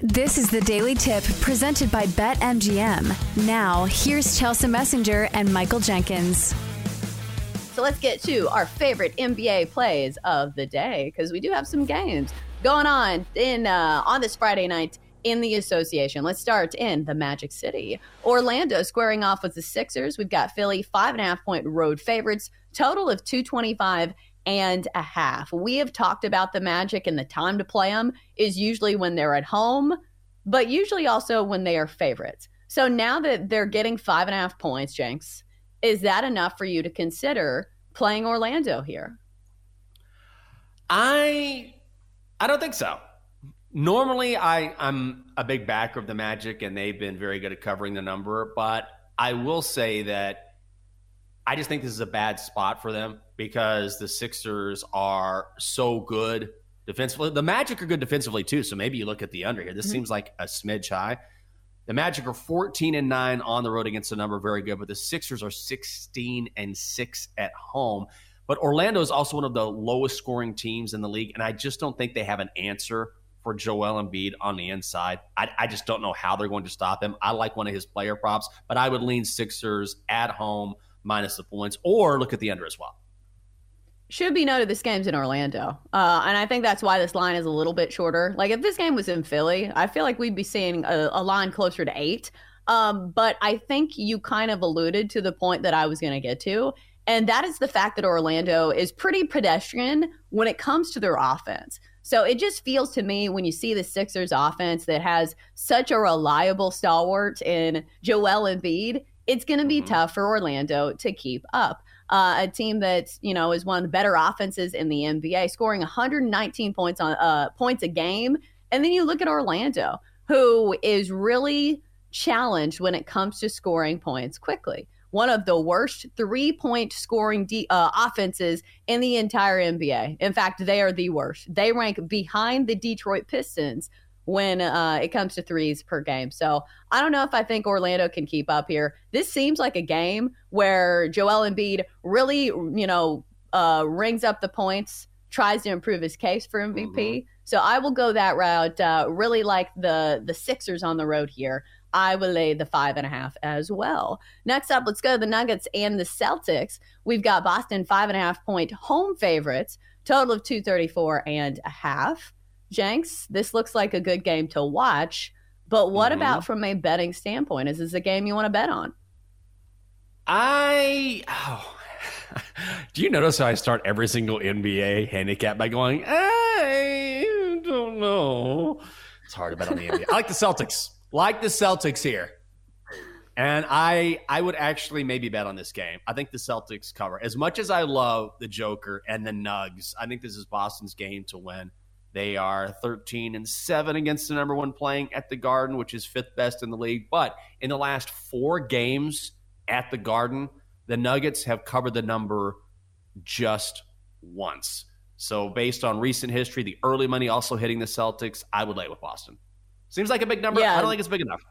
This is the Daily Tip presented by BetMGM. Now, here's Chelsea Messenger and Michael Jenkins. So let's get to our favorite NBA plays of the day because we do have some games going on in uh, on this Friday night in the association. Let's start in the Magic City. Orlando squaring off with the Sixers. We've got Philly five and a half point road favorites, total of 225 and a half. We have talked about the Magic and the time to play them is usually when they're at home, but usually also when they are favorites. So now that they're getting five and a half points, Jenks, is that enough for you to consider playing Orlando here? I I don't think so. Normally, I I'm a big backer of the Magic, and they've been very good at covering the number. But I will say that I just think this is a bad spot for them because the Sixers are so good defensively. The Magic are good defensively too. So maybe you look at the under here. This mm-hmm. seems like a smidge high. The Magic are 14 and 9 on the road against the number, very good, but the Sixers are 16 and 6 at home. But Orlando is also one of the lowest scoring teams in the league, and I just don't think they have an answer for Joel Embiid on the inside. I, I just don't know how they're going to stop him. I like one of his player props, but I would lean Sixers at home minus the points, or look at the under as well. Should be noted this game's in Orlando. Uh, and I think that's why this line is a little bit shorter. Like if this game was in Philly, I feel like we'd be seeing a, a line closer to eight. Um, but I think you kind of alluded to the point that I was going to get to. And that is the fact that Orlando is pretty pedestrian when it comes to their offense. So it just feels to me when you see the Sixers offense that has such a reliable stalwart in Joel Embiid, it's going to be mm-hmm. tough for Orlando to keep up. Uh, a team that you know is one of the better offenses in the NBA, scoring 119 points on uh, points a game, and then you look at Orlando, who is really challenged when it comes to scoring points quickly. One of the worst three point scoring de- uh, offenses in the entire NBA. In fact, they are the worst. They rank behind the Detroit Pistons, when uh, it comes to threes per game. So I don't know if I think Orlando can keep up here. This seems like a game where Joel Embiid really, you know, uh, rings up the points, tries to improve his case for MVP. Mm-hmm. So I will go that route. Uh, really like the the Sixers on the road here. I will lay the five and a half as well. Next up, let's go to the Nuggets and the Celtics. We've got Boston five and a half point home favorites, total of 234 and a half. Jenks, this looks like a good game to watch. But what mm-hmm. about from a betting standpoint? Is this a game you want to bet on? I oh, do you notice how I start every single NBA handicap by going, I don't know. It's hard to bet on the NBA. I like the Celtics. Like the Celtics here. And I I would actually maybe bet on this game. I think the Celtics cover. As much as I love the Joker and the Nugs, I think this is Boston's game to win. They are 13 and 7 against the number one playing at the Garden, which is fifth best in the league. But in the last four games at the Garden, the Nuggets have covered the number just once. So, based on recent history, the early money also hitting the Celtics, I would lay with Boston. Seems like a big number. Yeah. I don't think it's big enough.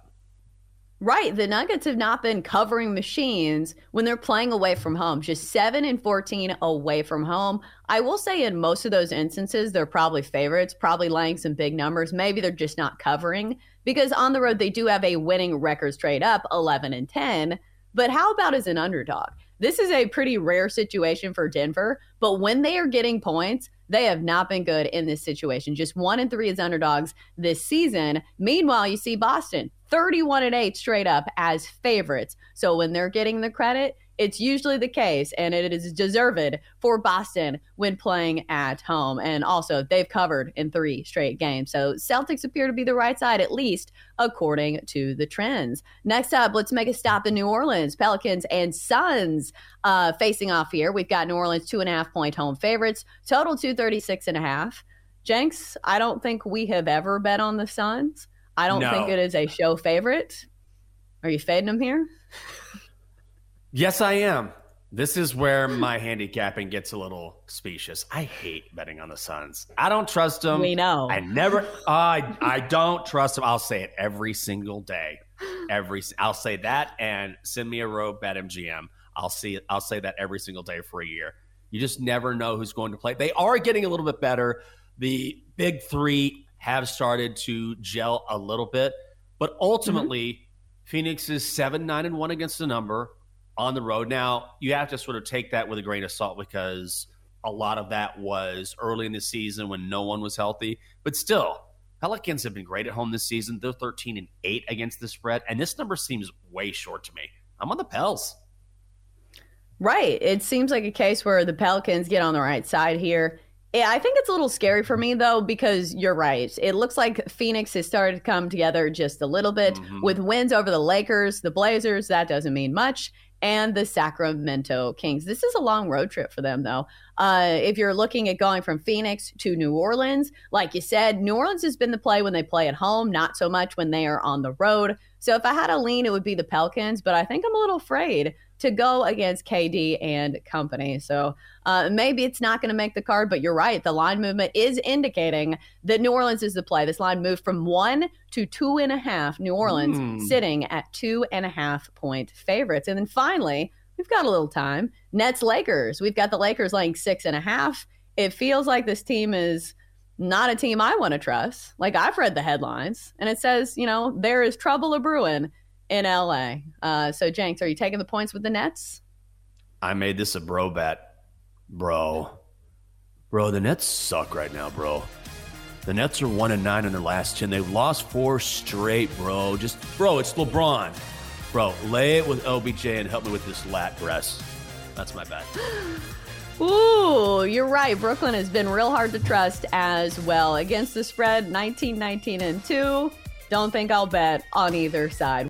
Right. The Nuggets have not been covering machines when they're playing away from home, just 7 and 14 away from home. I will say in most of those instances, they're probably favorites, probably laying some big numbers. Maybe they're just not covering because on the road, they do have a winning record straight up 11 and 10. But how about as an underdog? This is a pretty rare situation for Denver, but when they are getting points, they have not been good in this situation. Just one and three as underdogs this season. Meanwhile, you see Boston 31 and 8 straight up as favorites. So when they're getting the credit, it's usually the case, and it is deserved for Boston when playing at home. And also, they've covered in three straight games. So Celtics appear to be the right side, at least according to the trends. Next up, let's make a stop in New Orleans. Pelicans and Suns uh, facing off here. We've got New Orleans two and a half point home favorites, total 236 and a half. Jenks, I don't think we have ever bet on the Suns. I don't no. think it is a show favorite. Are you fading them here? yes, I am. This is where my handicapping gets a little specious. I hate betting on the Suns. I don't trust them. We know. I never. I I don't trust them. I'll say it every single day. Every I'll say that and send me a robe BetMGM. I'll see. I'll say that every single day for a year. You just never know who's going to play. They are getting a little bit better. The big three have started to gel a little bit. But ultimately, mm-hmm. Phoenix is 7 9 and 1 against the number on the road. Now, you have to sort of take that with a grain of salt because a lot of that was early in the season when no one was healthy. But still, Pelicans have been great at home this season. They're 13 and 8 against the spread, and this number seems way short to me. I'm on the Pels. Right. It seems like a case where the Pelicans get on the right side here. Yeah, I think it's a little scary for me though because you're right. It looks like Phoenix has started to come together just a little bit mm-hmm. with wins over the Lakers, the Blazers. That doesn't mean much, and the Sacramento Kings. This is a long road trip for them though. Uh, if you're looking at going from Phoenix to New Orleans, like you said, New Orleans has been the play when they play at home, not so much when they are on the road. So if I had a lean, it would be the Pelicans, but I think I'm a little afraid to go against KD and company. So uh, maybe it's not going to make the card, but you're right. The line movement is indicating that New Orleans is the play. This line moved from one to two and a half. New Orleans mm. sitting at two and a half point favorites. And then finally, we've got a little time. Nets Lakers. We've got the Lakers laying six and a half. It feels like this team is not a team I want to trust. Like I've read the headlines and it says, you know, there is trouble a brewing in LA. Uh, so, Jenks, are you taking the points with the Nets? I made this a bro bet, bro. Bro, the Nets suck right now, bro. The Nets are one and nine in their last ten. They've lost four straight, bro. Just, bro, it's LeBron. Bro, lay it with OBJ and help me with this lat press. That's my bet. Ooh, you're right. Brooklyn has been real hard to trust as well. Against the spread, 19, 19, and 2. Don't think I'll bet on either side.